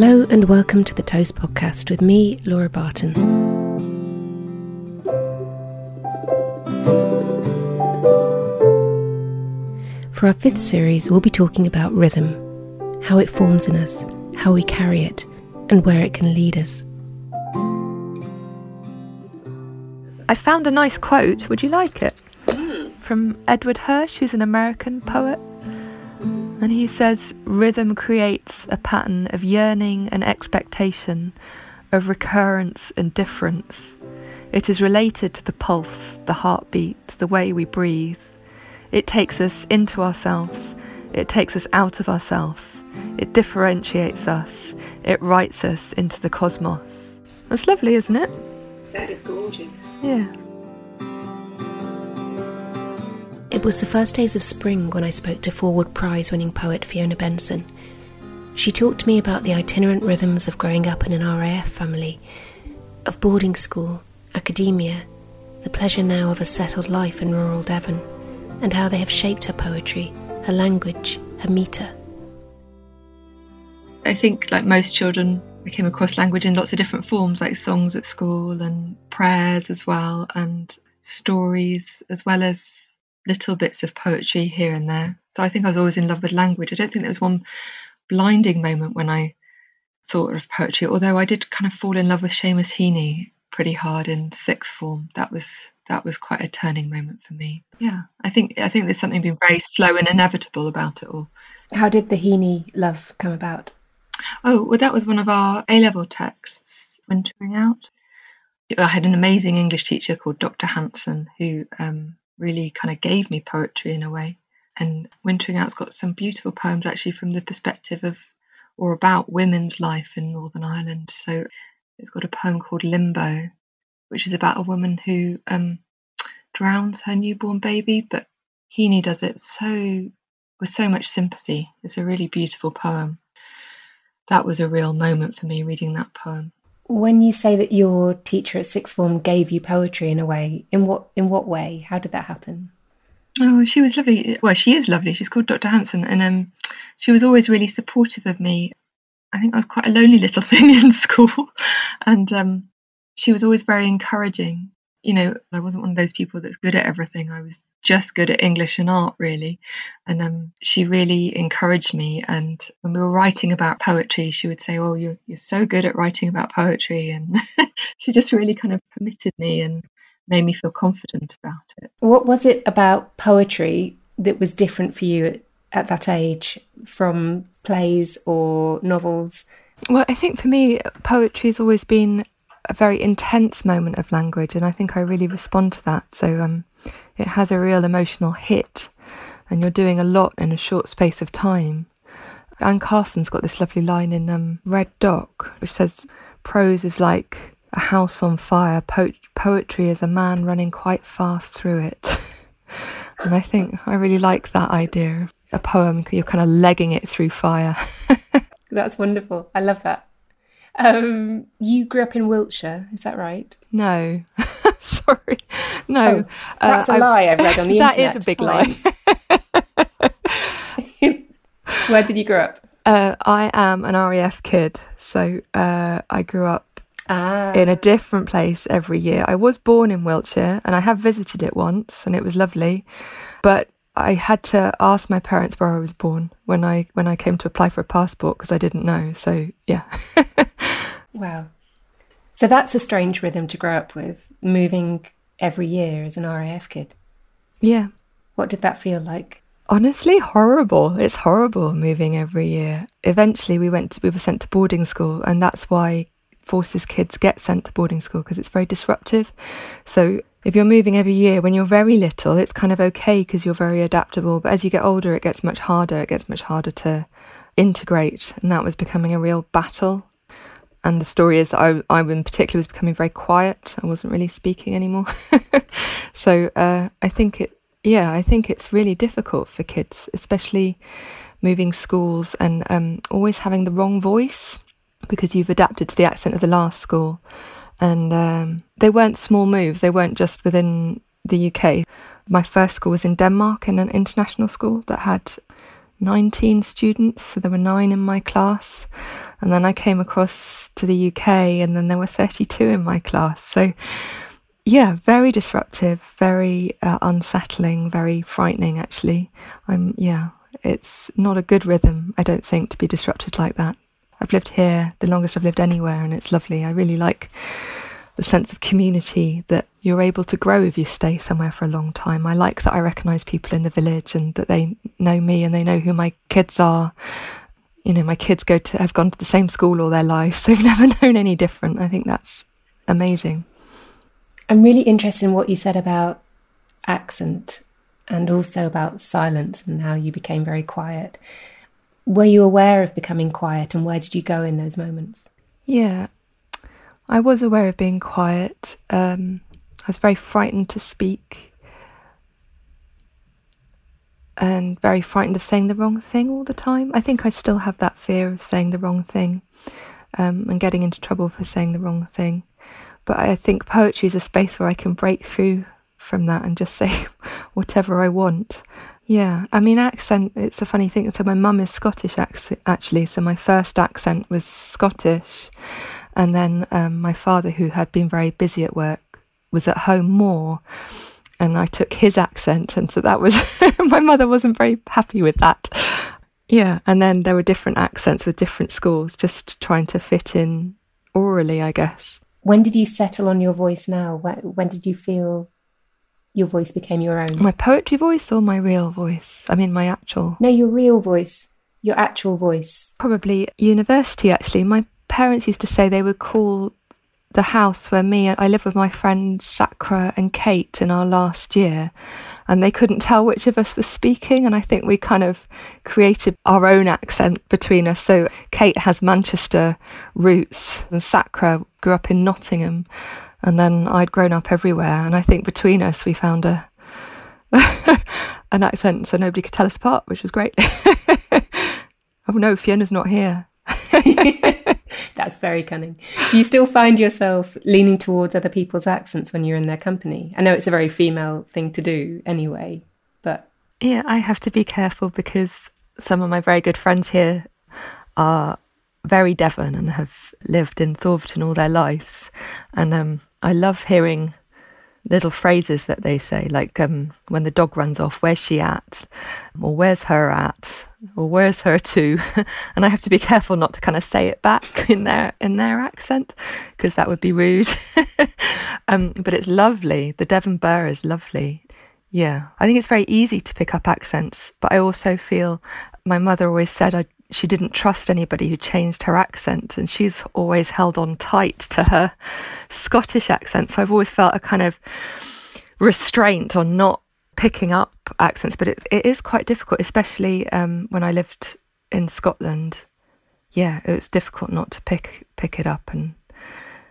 Hello and welcome to the Toast Podcast with me, Laura Barton. For our fifth series, we'll be talking about rhythm, how it forms in us, how we carry it, and where it can lead us. I found a nice quote. Would you like it? Hmm. From Edward Hirsch, who's an American poet. And he says, Rhythm creates a pattern of yearning and expectation, of recurrence and difference. It is related to the pulse, the heartbeat, the way we breathe. It takes us into ourselves, it takes us out of ourselves, it differentiates us, it writes us into the cosmos. That's lovely, isn't it? That is gorgeous. Yeah. It was the first days of spring when I spoke to Forward Prize winning poet Fiona Benson. She talked to me about the itinerant rhythms of growing up in an RAF family, of boarding school, academia, the pleasure now of a settled life in rural Devon, and how they have shaped her poetry, her language, her metre. I think, like most children, I came across language in lots of different forms, like songs at school and prayers as well, and stories, as well as little bits of poetry here and there. So I think I was always in love with language. I don't think there was one blinding moment when I thought of poetry, although I did kind of fall in love with Seamus Heaney pretty hard in sixth form. That was that was quite a turning moment for me. Yeah, I think I think there's something been very slow and inevitable about it all. How did the Heaney love come about? Oh, well, that was one of our A level texts, Wintering Out. I had an amazing English teacher called Dr. Hanson who um, really kind of gave me poetry in a way. And Wintering Out's got some beautiful poems actually from the perspective of or about women's life in Northern Ireland. So it's got a poem called Limbo, which is about a woman who um, drowns her newborn baby, but Heaney does it so with so much sympathy. It's a really beautiful poem that was a real moment for me reading that poem. When you say that your teacher at sixth form gave you poetry in a way, in what in what way? How did that happen? Oh, she was lovely. Well, she is lovely. She's called Dr. Hanson, and um, she was always really supportive of me. I think I was quite a lonely little thing in school, and um, she was always very encouraging you know, I wasn't one of those people that's good at everything. I was just good at English and art, really. And um, she really encouraged me. And when we were writing about poetry, she would say, "Oh, you're you're so good at writing about poetry," and she just really kind of permitted me and made me feel confident about it. What was it about poetry that was different for you at, at that age from plays or novels? Well, I think for me, poetry has always been a very intense moment of language, and I think I really respond to that. So um, it has a real emotional hit, and you're doing a lot in a short space of time. Anne Carson's got this lovely line in um, Red Doc, which says, "Prose is like a house on fire. Po- poetry is a man running quite fast through it." and I think I really like that idea a poem. You're kind of legging it through fire. That's wonderful. I love that. Um, you grew up in Wiltshire, is that right? No, sorry, no. Oh, that's uh, a lie I've read on the that internet. That is a big lie. Where did you grow up? Uh, I am an RAF kid, so uh, I grew up ah. in a different place every year. I was born in Wiltshire, and I have visited it once, and it was lovely, but I had to ask my parents where I was born when I when I came to apply for a passport because I didn't know. So yeah. wow. So that's a strange rhythm to grow up with, moving every year as an RAF kid. Yeah. What did that feel like? Honestly, horrible. It's horrible moving every year. Eventually, we went to, we were sent to boarding school, and that's why forces kids get sent to boarding school because it's very disruptive. So if you're moving every year when you're very little, it's kind of okay because you're very adaptable. But as you get older, it gets much harder. It gets much harder to integrate. And that was becoming a real battle. And the story is that I, I in particular was becoming very quiet. I wasn't really speaking anymore. so uh, I think it, yeah, I think it's really difficult for kids, especially moving schools and um, always having the wrong voice because you've adapted to the accent of the last school and um, they weren't small moves. They weren't just within the UK. My first school was in Denmark in an international school that had 19 students, so there were nine in my class. And then I came across to the UK, and then there were 32 in my class. So, yeah, very disruptive, very uh, unsettling, very frightening, actually. I'm, yeah, it's not a good rhythm, I don't think, to be disrupted like that. I've lived here the longest I've lived anywhere, and it's lovely. I really like the sense of community that you're able to grow if you stay somewhere for a long time. I like that I recognise people in the village and that they know me and they know who my kids are. You know, my kids go to have gone to the same school all their lives. They've never known any different. I think that's amazing. I'm really interested in what you said about accent and also about silence and how you became very quiet. Were you aware of becoming quiet and where did you go in those moments? Yeah, I was aware of being quiet. Um, I was very frightened to speak and very frightened of saying the wrong thing all the time. I think I still have that fear of saying the wrong thing um, and getting into trouble for saying the wrong thing. But I think poetry is a space where I can break through from that and just say whatever I want. Yeah, I mean, accent, it's a funny thing. So, my mum is Scottish, actually. So, my first accent was Scottish. And then um, my father, who had been very busy at work, was at home more. And I took his accent. And so that was, my mother wasn't very happy with that. Yeah. And then there were different accents with different schools, just trying to fit in orally, I guess. When did you settle on your voice now? When, when did you feel your voice became your own? My poetry voice or my real voice? I mean, my actual. No, your real voice. Your actual voice. Probably university, actually. My parents used to say they would call the house where me I live with my friends Sakra and Kate in our last year, and they couldn't tell which of us was speaking. And I think we kind of created our own accent between us. So Kate has Manchester roots, and Sakra grew up in Nottingham, and then I'd grown up everywhere. And I think between us we found a an accent so nobody could tell us apart, which was great. oh no, Fiona's not here. That's very cunning. Do you still find yourself leaning towards other people's accents when you're in their company? I know it's a very female thing to do anyway, but. Yeah, I have to be careful because some of my very good friends here are very Devon and have lived in Thorverton all their lives. And um, I love hearing little phrases that they say, like um, when the dog runs off, where's she at? Or where's her at? Or where's her to? and I have to be careful not to kind of say it back in their in their accent because that would be rude. um, but it's lovely. The Devon Burr is lovely. Yeah, I think it's very easy to pick up accents, but I also feel my mother always said I she didn't trust anybody who changed her accent, and she's always held on tight to her Scottish accent. So I've always felt a kind of restraint on not picking up accents, but it, it is quite difficult, especially um, when I lived in Scotland. Yeah, it was difficult not to pick pick it up and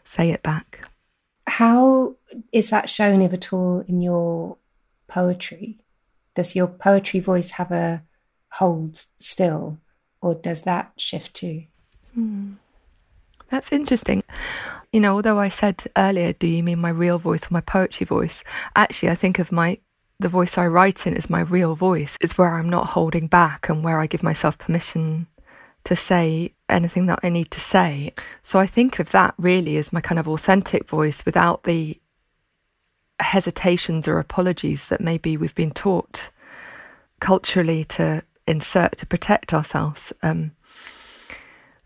say it back. How is that shown, if at all, in your poetry? Does your poetry voice have a hold still? Or does that shift too? Hmm. That's interesting. You know, although I said earlier, do you mean my real voice or my poetry voice? Actually, I think of my the voice I write in as my real voice. It's where I'm not holding back and where I give myself permission to say anything that I need to say. So I think of that really as my kind of authentic voice without the hesitations or apologies that maybe we've been taught culturally to insert to protect ourselves. Um,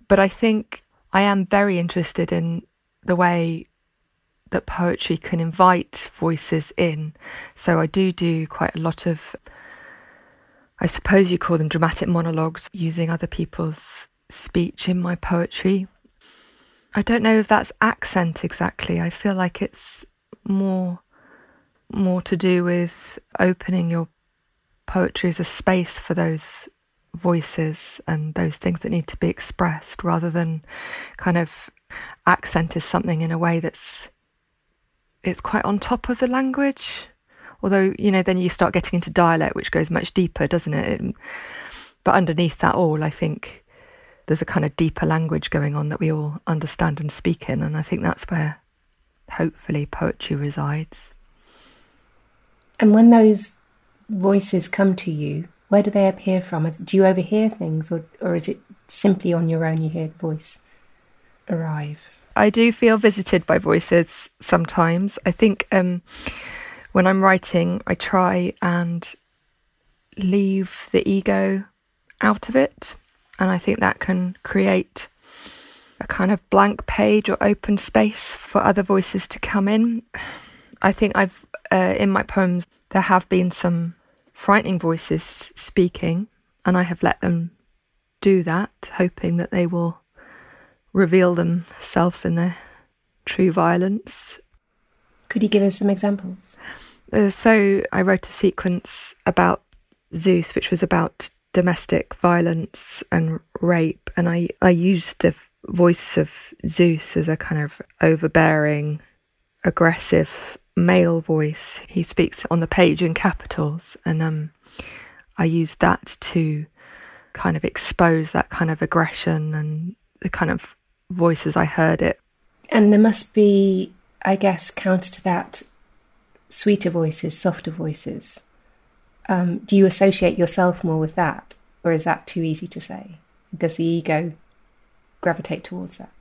but I think I am very interested in the way that poetry can invite voices in. So I do do quite a lot of, I suppose you call them dramatic monologues, using other people's speech in my poetry. I don't know if that's accent exactly. I feel like it's more more to do with opening your poetry is a space for those voices and those things that need to be expressed rather than kind of accent is something in a way that's it's quite on top of the language. Although you know then you start getting into dialect which goes much deeper doesn't it, it but underneath that all i think there's a kind of deeper language going on that we all understand and speak in and i think that's where hopefully poetry resides. And when those voices come to you Where do they appear from? Do you overhear things, or, or is it simply on your own you hear the voice arrive? I do feel visited by voices sometimes. I think um, when I'm writing, I try and leave the ego out of it. And I think that can create a kind of blank page or open space for other voices to come in. I think I've, uh, in my poems, there have been some frightening voices speaking, and I have let them do that, hoping that they will reveal themselves in their true violence. Could you give us some examples? Uh, so I wrote a sequence about Zeus, which was about domestic violence and rape, and I, I used the voice of Zeus as a kind of overbearing, aggressive male voice. He speaks on the page in capitals, and um, I used that to kind of expose that kind of aggression and the kind of voices I heard it. And there must be, I guess, counter to that, sweeter voices, softer voices. Um, do you associate yourself more with that, or is that too easy to say? Does the ego gravitate towards that?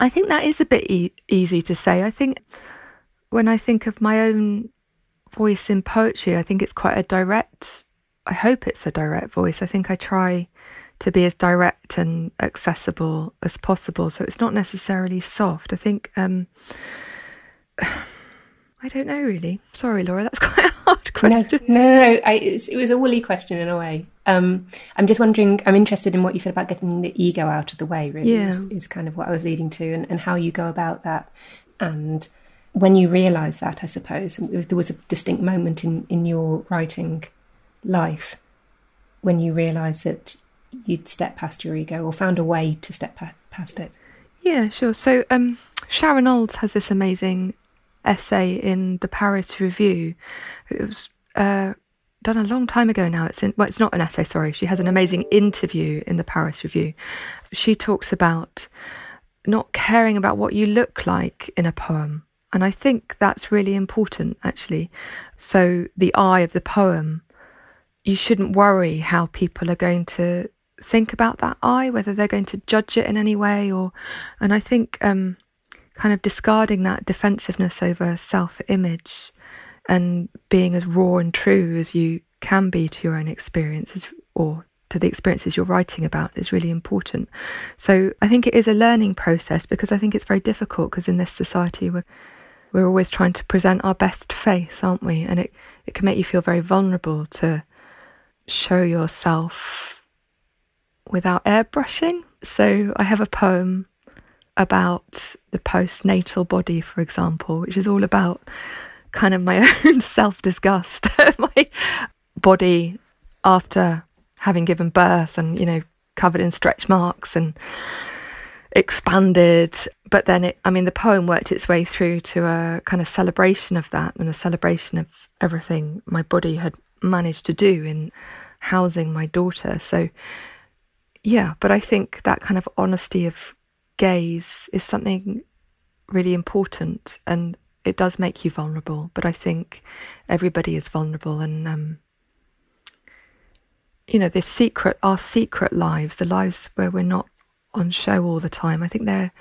I think that is a bit e- easy to say. I think when I think of my own voice in poetry, I think it's quite a direct, I hope it's a direct voice. I think I try to be as direct and accessible as possible. So it's not necessarily soft. I think, um, I don't know really. Sorry, Laura, that's quite a hard question. No, no, no. I, it, was, it, was, a woolly question in a way. Um, I'm just wondering, I'm interested in what you said about getting the ego out of the way, really, yeah. is, is kind of what I was leading to, and, and how you go about that. And when you realise that, I suppose, there was a distinct moment in, in your writing life when you realised that you'd stepped past your ego or found a way to step pa- past it. Yeah, sure. So um, Sharon Olds has this amazing essay in the Paris Review. It was uh, done a long time ago now. It's in, well, it's not an essay. Sorry, she has an amazing interview in the Paris Review. She talks about not caring about what you look like in a poem, and I think that's really important actually. So the eye of the poem, you shouldn't worry how people are going to think about that eye, whether they're going to judge it in any way or and I think um, kind of discarding that defensiveness over self image and being as raw and true as you can be to your own experiences or to the experiences you're writing about is really important. So I think it is a learning process because I think it's very difficult because in this society we're we're always trying to present our best face, aren't we? And it, it can make you feel very vulnerable to show yourself without airbrushing. So I have a poem about the postnatal body, for example, which is all about kind of my own self disgust, my body after having given birth and, you know, covered in stretch marks and expanded. But then it, I mean, the poem worked its way through to a kind of celebration of that and a celebration of everything my body had managed to do in housing my daughter. So, yeah, but I think that kind of honesty of gaze is something really important and it does make you vulnerable but i think everybody is vulnerable and um, you know this secret our secret lives the lives where we're not on show all the time i think they're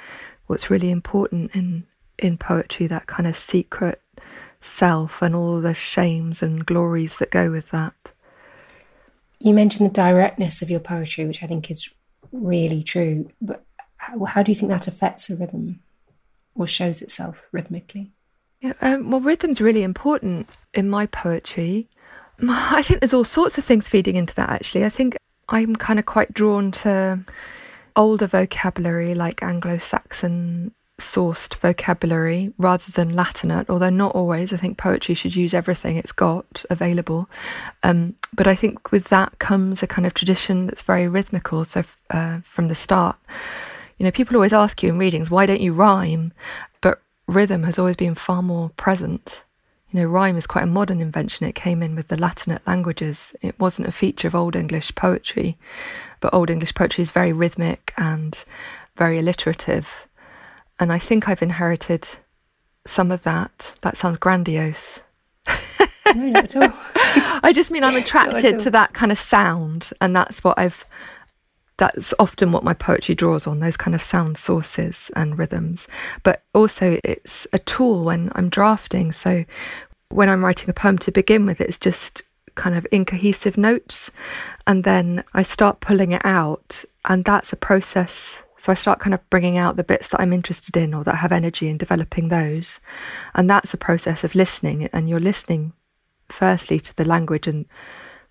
what's really important in in poetry that kind of secret self and all the shames and glories that go with that you mentioned the directness of your poetry which i think is really true but how, how do you think that affects a rhythm or shows itself rhythmically? Yeah, um, well, rhythm's really important in my poetry. I think there's all sorts of things feeding into that, actually. I think I'm kind of quite drawn to older vocabulary like Anglo Saxon sourced vocabulary rather than Latinate, although not always. I think poetry should use everything it's got available. Um, but I think with that comes a kind of tradition that's very rhythmical. So uh, from the start, you know, people always ask you in readings, why don't you rhyme? But rhythm has always been far more present. You know, rhyme is quite a modern invention. It came in with the Latinate languages. It wasn't a feature of Old English poetry, but Old English poetry is very rhythmic and very alliterative. And I think I've inherited some of that. That sounds grandiose. no, not at all. I just mean I'm attracted to that kind of sound, and that's what I've. That's often what my poetry draws on those kind of sound sources and rhythms. But also, it's a tool when I'm drafting. So, when I'm writing a poem to begin with, it's just kind of incohesive notes. And then I start pulling it out, and that's a process so I start kind of bringing out the bits that I'm interested in or that have energy and developing those. And that's a process of listening. And you're listening firstly to the language and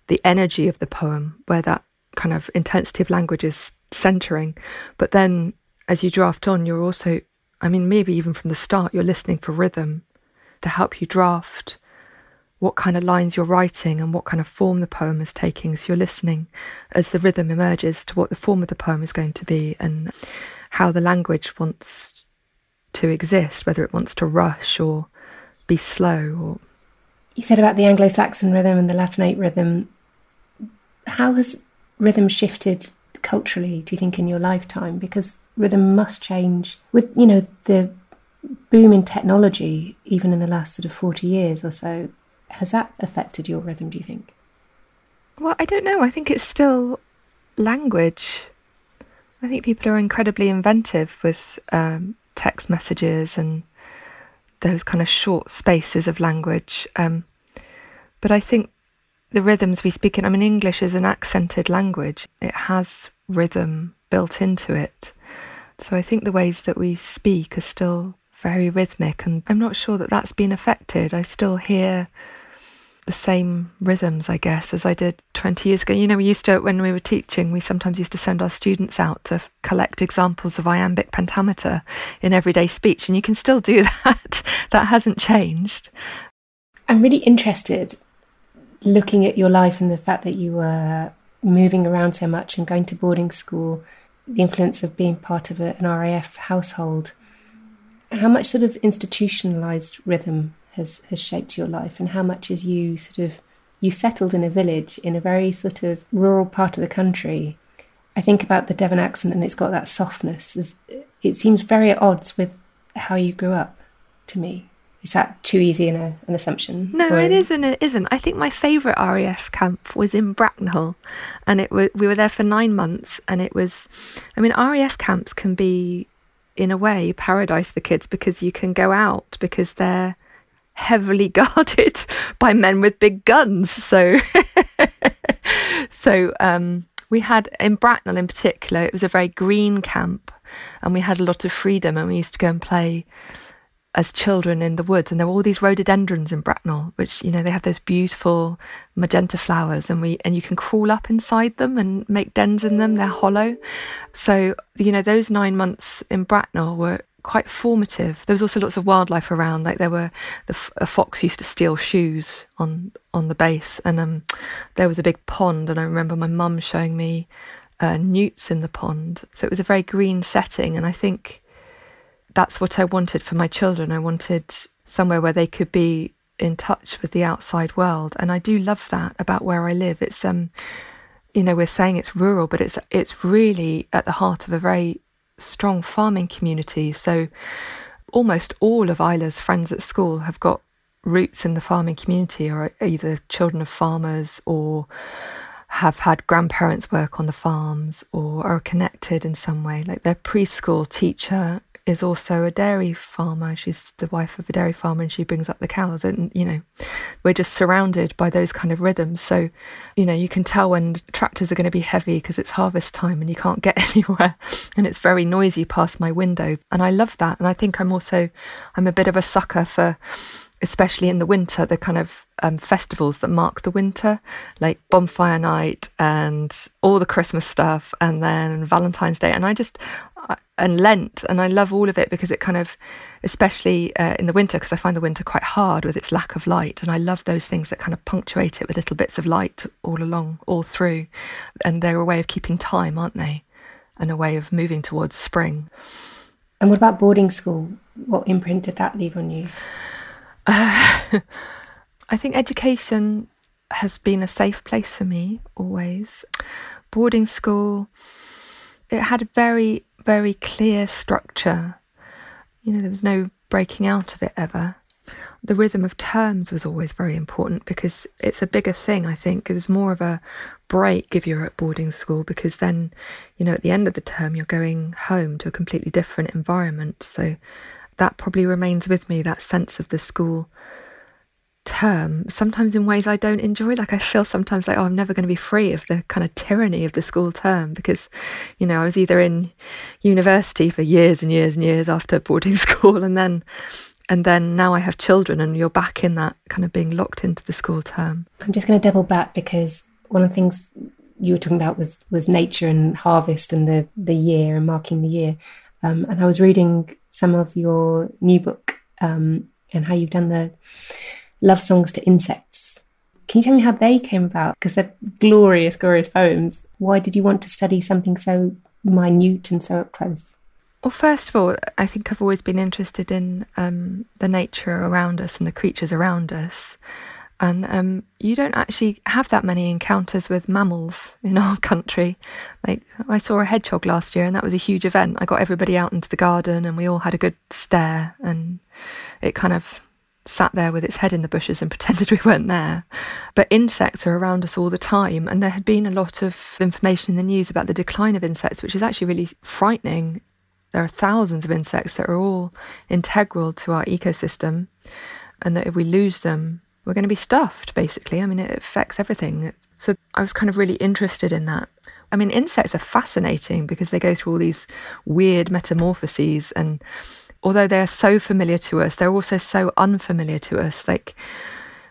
the energy of the poem, where that kind of intensity of language is centering. But then as you draft on, you're also, I mean, maybe even from the start, you're listening for rhythm to help you draft what kind of lines you're writing and what kind of form the poem is taking. So you're listening as the rhythm emerges to what the form of the poem is going to be and how the language wants to exist, whether it wants to rush or be slow or you said about the Anglo-Saxon rhythm and the Latinate rhythm. How has rhythm shifted culturally, do you think, in your lifetime? Because rhythm must change with, you know, the boom in technology, even in the last sort of 40 years or so. Has that affected your rhythm, do you think? Well, I don't know. I think it's still language. I think people are incredibly inventive with um, text messages and those kind of short spaces of language. Um, but I think the rhythms we speak in, I mean, English is an accented language, it has rhythm built into it. So I think the ways that we speak are still very rhythmic, and I'm not sure that that's been affected. I still hear the same rhythms, I guess, as I did 20 years ago. You know, we used to, when we were teaching, we sometimes used to send our students out to collect examples of iambic pentameter in everyday speech, and you can still do that. that hasn't changed. I'm really interested looking at your life and the fact that you were moving around so much and going to boarding school, the influence of being part of an RAF household. How much sort of institutionalized rhythm has has shaped your life, and how much is you sort of you settled in a village in a very sort of rural part of the country. I think about the Devon accent, and it's got that softness. It seems very at odds with how you grew up. To me, is that too easy an, an assumption? No, or... it isn't. It isn't. I think my favourite RAF camp was in Bracknell, and it was we were there for nine months, and it was. I mean, RAF camps can be, in a way, paradise for kids because you can go out because they're heavily guarded by men with big guns. So, so um, we had in Bracknell in particular, it was a very green camp, and we had a lot of freedom, and we used to go and play as children in the woods and there were all these rhododendrons in Bracknell which you know they have those beautiful magenta flowers and we and you can crawl up inside them and make dens in them they're hollow so you know those 9 months in Bracknell were quite formative. There was also lots of wildlife around. Like there were the a fox used to steal shoes on on the base, and um, there was a big pond. And I remember my mum showing me uh, newts in the pond. So it was a very green setting, and I think that's what I wanted for my children. I wanted somewhere where they could be in touch with the outside world, and I do love that about where I live. It's um, you know, we're saying it's rural, but it's it's really at the heart of a very strong farming community. So almost all of Isla's friends at school have got roots in the farming community or either children of farmers or have had grandparents work on the farms or are connected in some way. Like their preschool teacher is also a dairy farmer. She's the wife of a dairy farmer and she brings up the cows. And, you know, we're just surrounded by those kind of rhythms. So, you know, you can tell when tractors are going to be heavy because it's harvest time and you can't get anywhere and it's very noisy past my window. And I love that. And I think I'm also, I'm a bit of a sucker for, especially in the winter, the kind of um, festivals that mark the winter, like Bonfire Night and all the Christmas stuff, and then Valentine's Day. And I just, and Lent, and I love all of it because it kind of, especially uh, in the winter, because I find the winter quite hard with its lack of light, and I love those things that kind of punctuate it with little bits of light all along, all through, and they're a way of keeping time, aren't they? And a way of moving towards spring. And what about boarding school? What imprint did that leave on you? Uh, I think education has been a safe place for me always. Boarding school, it had a very, very clear structure. You know, there was no breaking out of it ever. The rhythm of terms was always very important because it's a bigger thing, I think. There's more of a break if you're at boarding school because then, you know, at the end of the term, you're going home to a completely different environment. So that probably remains with me, that sense of the school term, sometimes in ways I don't enjoy. Like I feel sometimes like, oh, I'm never going to be free of the kind of tyranny of the school term because, you know, I was either in university for years and years and years after boarding school and then and then now I have children and you're back in that kind of being locked into the school term. I'm just going to double back because one of the things you were talking about was was nature and harvest and the the year and marking the year. Um, and I was reading some of your new book um, and how you've done the love songs to insects. Can you tell me how they came about? Because they're glorious, glorious poems. Why did you want to study something so minute and so up close? Well, first of all, I think I've always been interested in um, the nature around us and the creatures around us. And um, you don't actually have that many encounters with mammals in our country. Like, I saw a hedgehog last year, and that was a huge event. I got everybody out into the garden, and we all had a good stare, and it kind of sat there with its head in the bushes and pretended we weren't there. But insects are around us all the time, and there had been a lot of information in the news about the decline of insects, which is actually really frightening. There are thousands of insects that are all integral to our ecosystem, and that if we lose them, we're going to be stuffed, basically. I mean, it affects everything. So I was kind of really interested in that. I mean, insects are fascinating because they go through all these weird metamorphoses and although they're so familiar to us, they're also so unfamiliar to us. Like,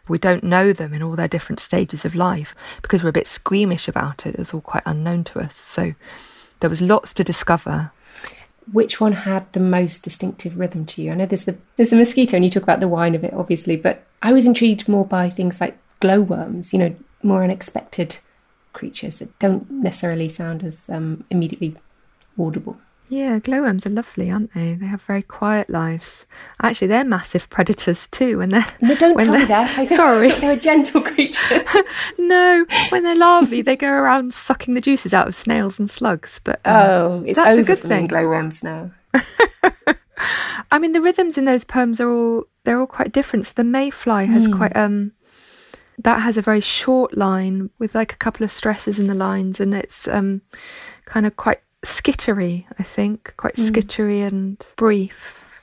we don't know them in all their different stages of life because we're a bit squeamish about it. It's all quite unknown to us. So, there was lots to discover. Which one had the most distinctive rhythm to you? I know there's the there's the mosquito, and you talk about the whine of it, obviously, but I was intrigued more by things like glowworms. You know, more unexpected creatures that don't necessarily sound as um, immediately audible. Yeah, glowworms are lovely, aren't they? They have very quiet lives. Actually, they're massive predators too. When they're no, don't tell me that. I sorry, they're a gentle creature. no, when they're larvae, they go around sucking the juices out of snails and slugs. But um, oh, it's that's a good thing. Glowworms now. I mean, the rhythms in those poems are all they're all quite different. So the mayfly has mm. quite um that has a very short line with like a couple of stresses in the lines, and it's um kind of quite skittery, I think, quite mm. skittery and brief.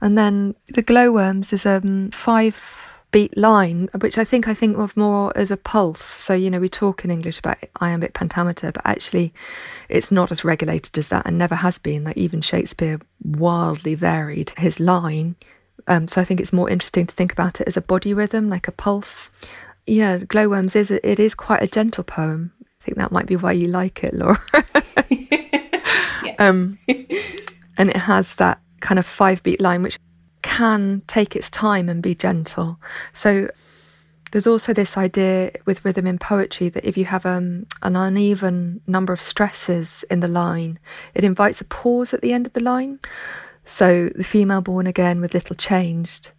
And then the glowworms is a um, five beat line, which I think I think of more as a pulse. So, you know, we talk in English about iambic pentameter, but actually it's not as regulated as that and never has been. Like even Shakespeare wildly varied his line. Um, so I think it's more interesting to think about it as a body rhythm, like a pulse. Yeah, Glowworms is a, it is quite a gentle poem. I think that might be why you like it, Laura. Um, and it has that kind of five beat line, which can take its time and be gentle. So there's also this idea with rhythm in poetry that if you have um, an uneven number of stresses in the line, it invites a pause at the end of the line. So the female born again with little changed,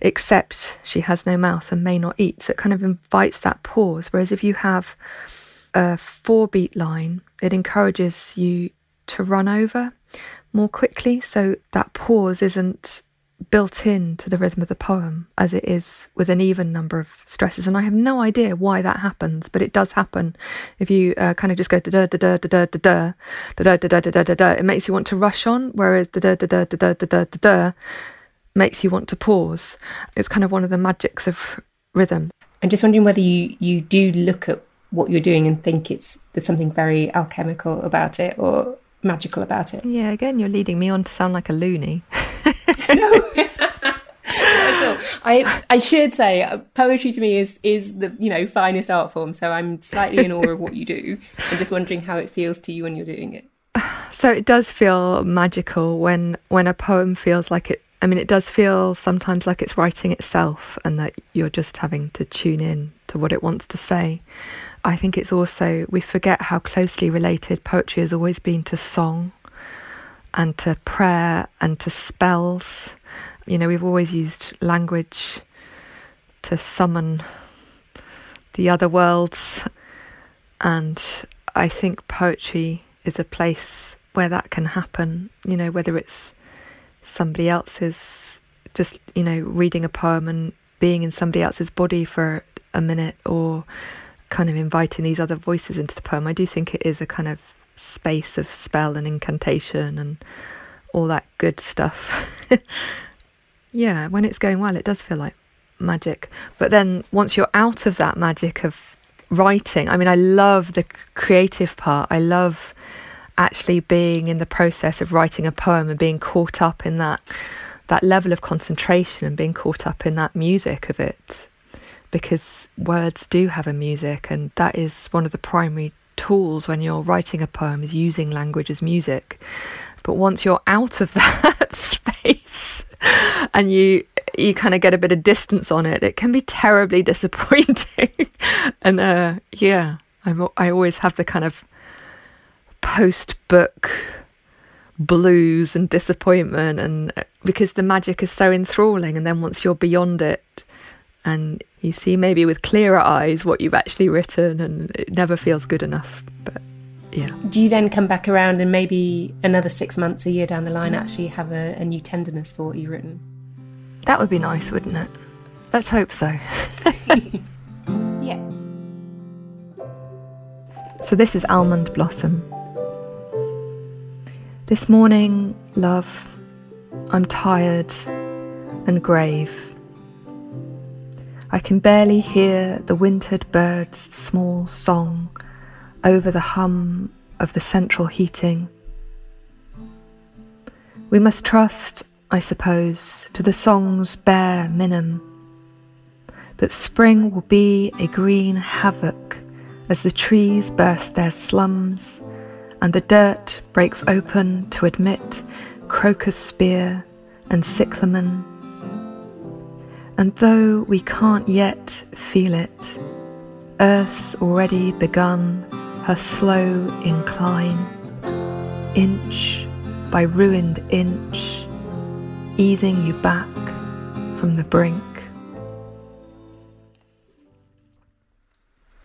except she has no mouth and may not eat. So it kind of invites that pause. Whereas if you have a four beat line, it encourages you to run over more quickly. So that pause isn't built in to the rhythm of the poem as it is with an even number of stresses. And I have no idea why that happens, but it does happen. If you uh, kind of just go da da da da da da da da da da da da da da, it makes you want to rush on, whereas da da da da da da da da da makes you want to pause. It's kind of one of the magics of rhythm. I'm just wondering whether you you do look at what you're doing and think it's there's something very alchemical about it, or magical about it. Yeah, again, you're leading me on to sound like a loony. no. I I should say uh, poetry to me is is the you know finest art form. So I'm slightly in awe of what you do. I'm just wondering how it feels to you when you're doing it. So it does feel magical when when a poem feels like it. I mean, it does feel sometimes like it's writing itself, and that you're just having to tune in to what it wants to say. I think it's also, we forget how closely related poetry has always been to song and to prayer and to spells. You know, we've always used language to summon the other worlds, and I think poetry is a place where that can happen, you know, whether it's somebody else's just you know reading a poem and being in somebody else's body for a minute or kind of inviting these other voices into the poem. I do think it is a kind of space of spell and incantation and all that good stuff. yeah, when it's going well, it does feel like magic. But then once you're out of that magic of writing, I mean, I love the creative part. I love actually being in the process of writing a poem and being caught up in that that level of concentration and being caught up in that music of it because words do have a music and that is one of the primary tools when you're writing a poem is using language as music. But once you're out of that space and you you kind of get a bit of distance on it it can be terribly disappointing. And uh, yeah I'm, i always have the kind of post book blues and disappointment and uh, because the magic is so enthralling and then once you're beyond it and you see maybe with clearer eyes what you've actually written and it never feels good enough but yeah. Do you then come back around and maybe another six months a year down the line actually have a, a new tenderness for what you've written? That would be nice wouldn't it? Let's hope so. Yeah. So this is almond blossom. This morning, love, I'm tired and grave. I can barely hear the wintered bird's small song over the hum of the central heating. We must trust, I suppose, to the song's bare minimum that spring will be a green havoc as the trees burst their slums and the dirt breaks open to admit crocus spear and cyclamen. And though we can't yet feel it, Earth's already begun her slow incline, inch by ruined inch, easing you back from the brink.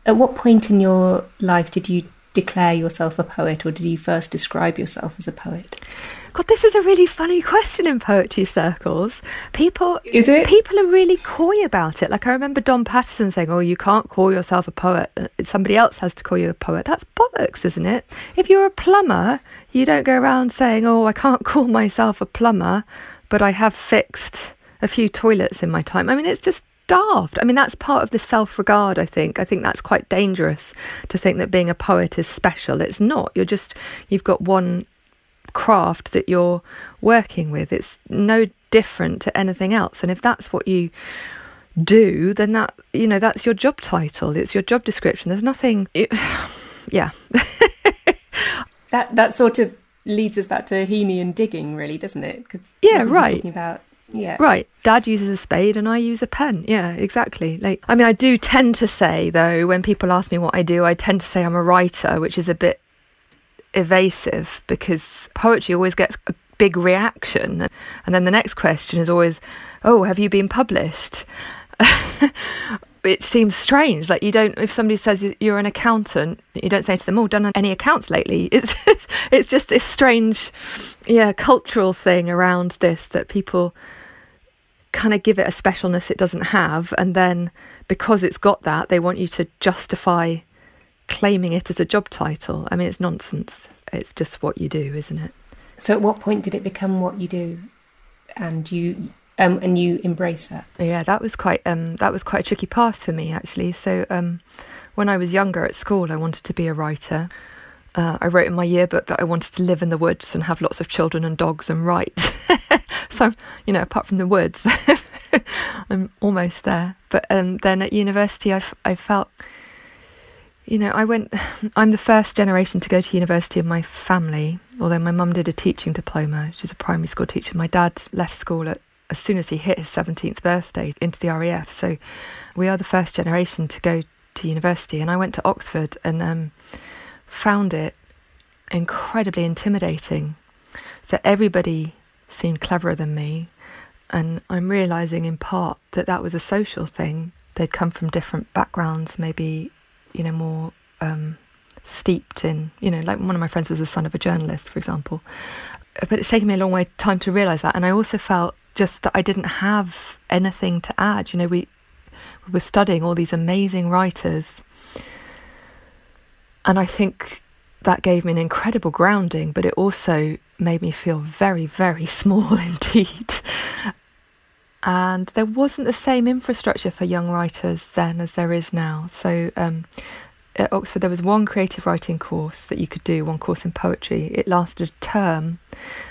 At what point in your life did you declare yourself a poet, or did you first describe yourself as a poet? God, this is a really funny question in poetry circles. People is it? People are really coy about it. Like I remember Don Paterson saying, "Oh, you can't call yourself a poet. Uh, somebody else has to call you a poet." That's bollocks, isn't it? If you're a plumber, you don't go around saying, "Oh, I can't call myself a plumber, but I have fixed a few toilets in my time." I mean, it's just daft. I mean, that's part of the self regard, I think. I think that's quite dangerous to think that being a poet is special. It's not. You're just, you've got one craft that you're working with. It's no different to anything else. And if that's what you do, then that, you know, that's your job title, it's your job description. There's nothing, it, yeah. that, that sort of leads us back to Heaney and digging, really, doesn't it? Cause yeah, right. Talking about yeah. Right. Dad uses a spade and I use a pen. Yeah, exactly. Like I mean I do tend to say though when people ask me what I do, I tend to say I'm a writer, which is a bit evasive because poetry always gets a big reaction. And then the next question is always, "Oh, have you been published?" Which seems strange. Like you don't, if somebody says you're an accountant, you don't say to them, "Oh, done any accounts lately?" It's it's just this strange, yeah, cultural thing around this that people kind of give it a specialness it doesn't have, and then because it's got that, they want you to justify claiming it as a job title. I mean, it's nonsense. It's just what you do, isn't it? So, at what point did it become what you do, and you um, and you embrace that? Yeah, that was quite um, that was quite a tricky path for me actually. So, um, when I was younger at school, I wanted to be a writer. Uh, I wrote in my yearbook that I wanted to live in the woods and have lots of children and dogs and write. so, you know, apart from the woods, I'm almost there. But um, then at university, I, f- I felt, you know, I went, I'm the first generation to go to university in my family, although my mum did a teaching diploma. She's a primary school teacher. My dad left school at, as soon as he hit his 17th birthday into the RAF. So we are the first generation to go to university. And I went to Oxford and, um, found it incredibly intimidating. So everybody seemed cleverer than me, and I'm realizing in part that that was a social thing. They'd come from different backgrounds, maybe, you know, more um, steeped in, you know, like one of my friends was the son of a journalist, for example. But it's taken me a long way time to realize that, and I also felt just that I didn't have anything to add. You know, we, we were studying all these amazing writers. And I think that gave me an incredible grounding, but it also made me feel very, very small indeed. And there wasn't the same infrastructure for young writers then as there is now. So um, at Oxford, there was one creative writing course that you could do, one course in poetry. It lasted a term,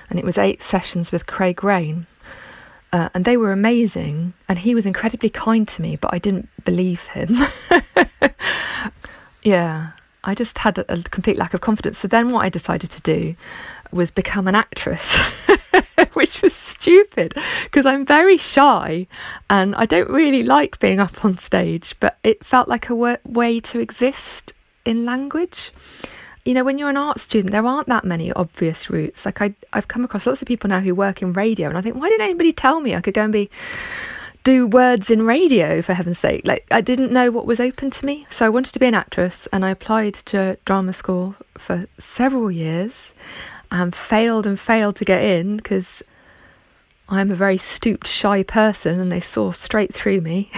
and it was eight sessions with Craig Raine. Uh, and they were amazing, and he was incredibly kind to me, but I didn't believe him. yeah, I just had a, complete lack of confidence. So then, what I decided to do was become an actress, which was stupid because I'm very shy and I don't really like being up on stage, but it felt like a w- way to exist in language. You know, when you're an art student, there aren't that many obvious routes. Like I, I've come across lots of people now who work in radio, and I think, why didn't anybody tell me I could go and be do words in radio for heaven's sake? Like I didn't know what was open to me, so I wanted to be an actress, and I applied to drama school for several years, and failed and failed to get in because I'm a very stooped, shy person, and they saw straight through me.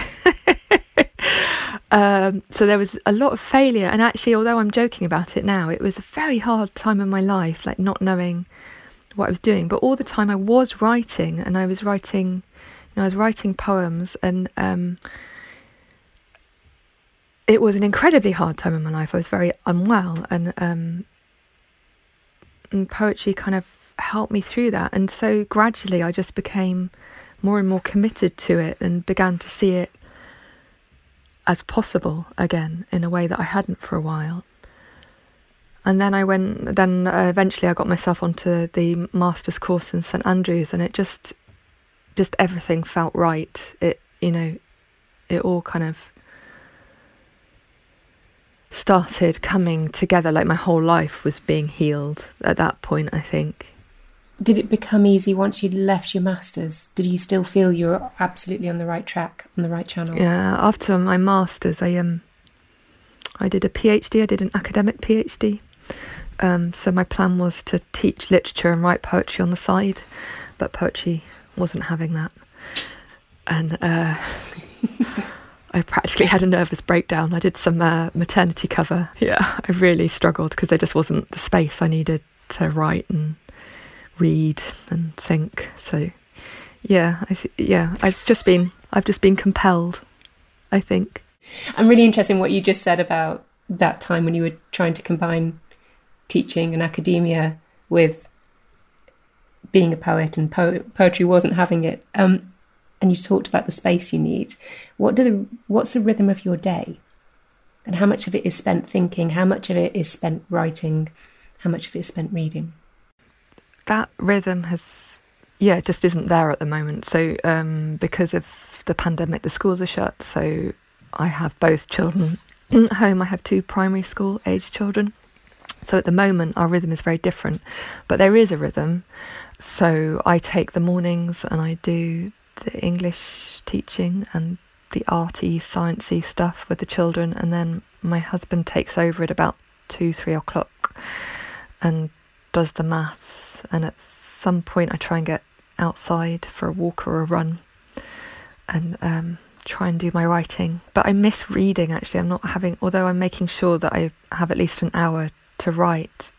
um, so there was a lot of failure, and actually, although I'm joking about it now, it was a very hard time in my life, like not knowing what I was doing. But all the time, I was writing, and I was writing, know, I was writing poems, and um, it was an incredibly hard time in my life. I was very unwell, and um, and poetry kind of helped me through that. And so gradually I just became more and more committed to it and began to see it as possible again in a way that I hadn't for a while. And then I went, then uh, eventually I got myself onto the master's course in St Andrews, and it just, just everything felt right. It, you know, it all kind of started coming together. Like my whole life was being healed at that point i think. Did it become easy once you'd left your masters? Did you still feel you were absolutely on the right track on the right channel? Yeah after my masters i um i did a phd i did an academic phd um, so my plan was to teach literature and write poetry on the side but poetry wasn't having that and uh I practically had a nervous breakdown. I did some uh, maternity cover. Yeah, I really struggled because there just wasn't the space I needed to write and read and think. So, yeah, I th- yeah, I've just been I've just been compelled. I think. I'm really interested in what you just said about that time when you were trying to combine teaching and academia with being a poet, and po- poetry wasn't having it. Um, and you talked about the space you need. What do the what's the rhythm of your day? And how much of it is spent thinking? How much of it is spent writing? How much of it is spent reading? That rhythm has, yeah, just isn't there at the moment. So um, because of the pandemic, the schools are shut. So I have both children at home. I have two primary school age children. So at the moment, our rhythm is very different, but there is a rhythm. So I take the mornings and I do the English teaching and the arty, sciencey stuff with the children, and then my husband takes over at about two, three o'clock and does the maths. And at some point, I try and get outside for a walk or a run and um, try and do my writing. But I miss reading actually. I'm not having, although I'm making sure that I have at least an hour to write,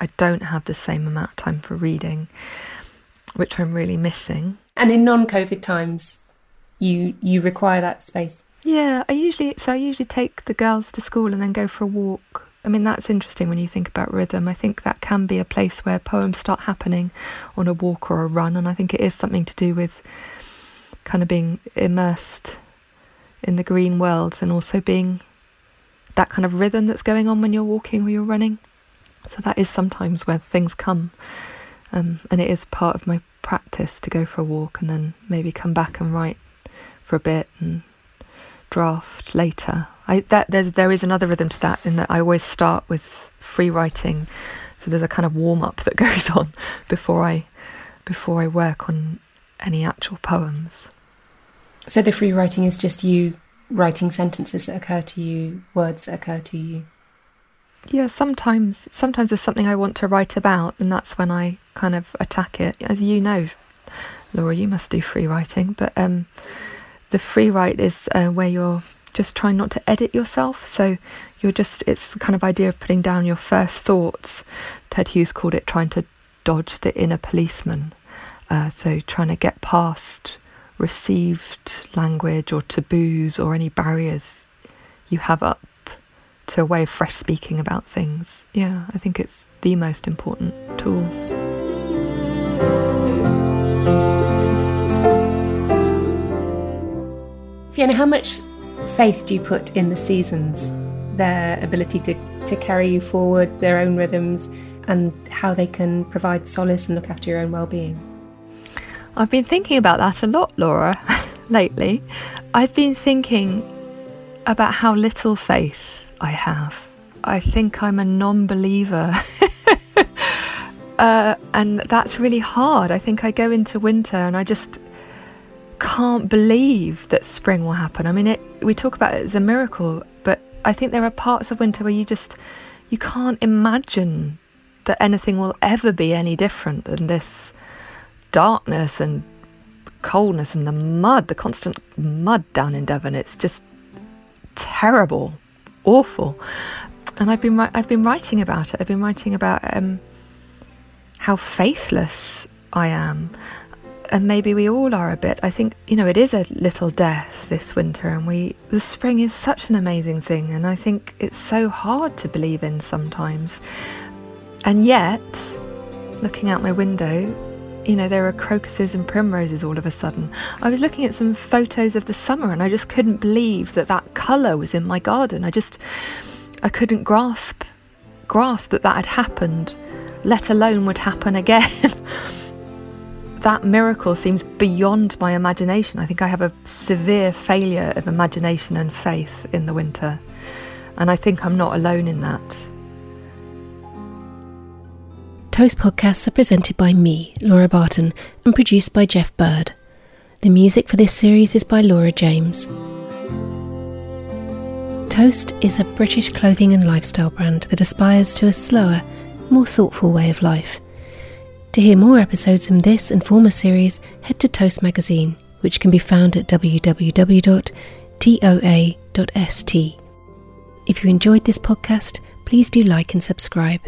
I don't have the same amount of time for reading, which I'm really missing. And in non-COVID times, you you require that space. Yeah, I usually so I usually take the girls to school and then go for a walk. I mean that's interesting when you think about rhythm. I think that can be a place where poems start happening on a walk or a run, and I think it is something to do with kind of being immersed in the green world and also being that kind of rhythm that's going on when you're walking or you're running. So that is sometimes where things come, um, and it is part of my practice to go for a walk and then maybe come back and write for a bit and draft later. I that there there is another rhythm to that in that I always start with free writing, so there's a kind of warm up that goes on before I before I work on any actual poems. So the free writing is just you writing sentences that occur to you, words that occur to you. Yeah, sometimes sometimes there's something I want to write about, and that's when I kind of attack it. As you know, Laura, you must do free writing, but um, the free write is uh, where you're just trying not to edit yourself. So you're just, it's the kind of idea of putting down your first thoughts. Ted Hughes called it trying to dodge the inner policeman. Uh, so trying to get past received language or taboos or any barriers you have up to a way of fresh speaking about things. Yeah, I think it's the most important tool. Fiona, how much faith do you put in the seasons, their ability to, to carry you forward, their own rhythms, and how they can provide solace and look after your own well being? I've been thinking about that a lot, Laura, lately. I've been thinking about how little faith I have. I think I'm a non believer. uh, and that's really hard. I think I go into winter and I just can't believe that spring will happen. I mean, it, we talk about it as a miracle, but I think there are parts of winter where you just you can't imagine that anything will ever be any different than this darkness and coldness and the mud, the constant mud down in Devon. It's just terrible, awful. And I've been I've been writing about it. I've been writing about um, how faithless I am, and maybe we all are a bit. I think you know it is a little death this winter, and we the spring is such an amazing thing, and I think it's so hard to believe in sometimes. And yet, looking out my window, you know, there are crocuses and primroses all of a sudden. I was looking at some photos of the summer and I just couldn't believe that that colour was in my garden. I just, I couldn't grasp, grasp that that had happened, let alone would happen again. that miracle seems beyond my imagination. I think I have a severe failure of imagination and faith in the winter. And I think I'm not alone in that. Toast podcasts are presented by me, Laura Barton, and produced by Jeff Bird. The music for this series is by Laura James. Toast is a British clothing and lifestyle brand that aspires to a slower, more thoughtful way of life. To hear more episodes from this and former series, head to Toast Magazine, which can be found at www.toa.st. If you enjoyed this podcast, please do like and subscribe.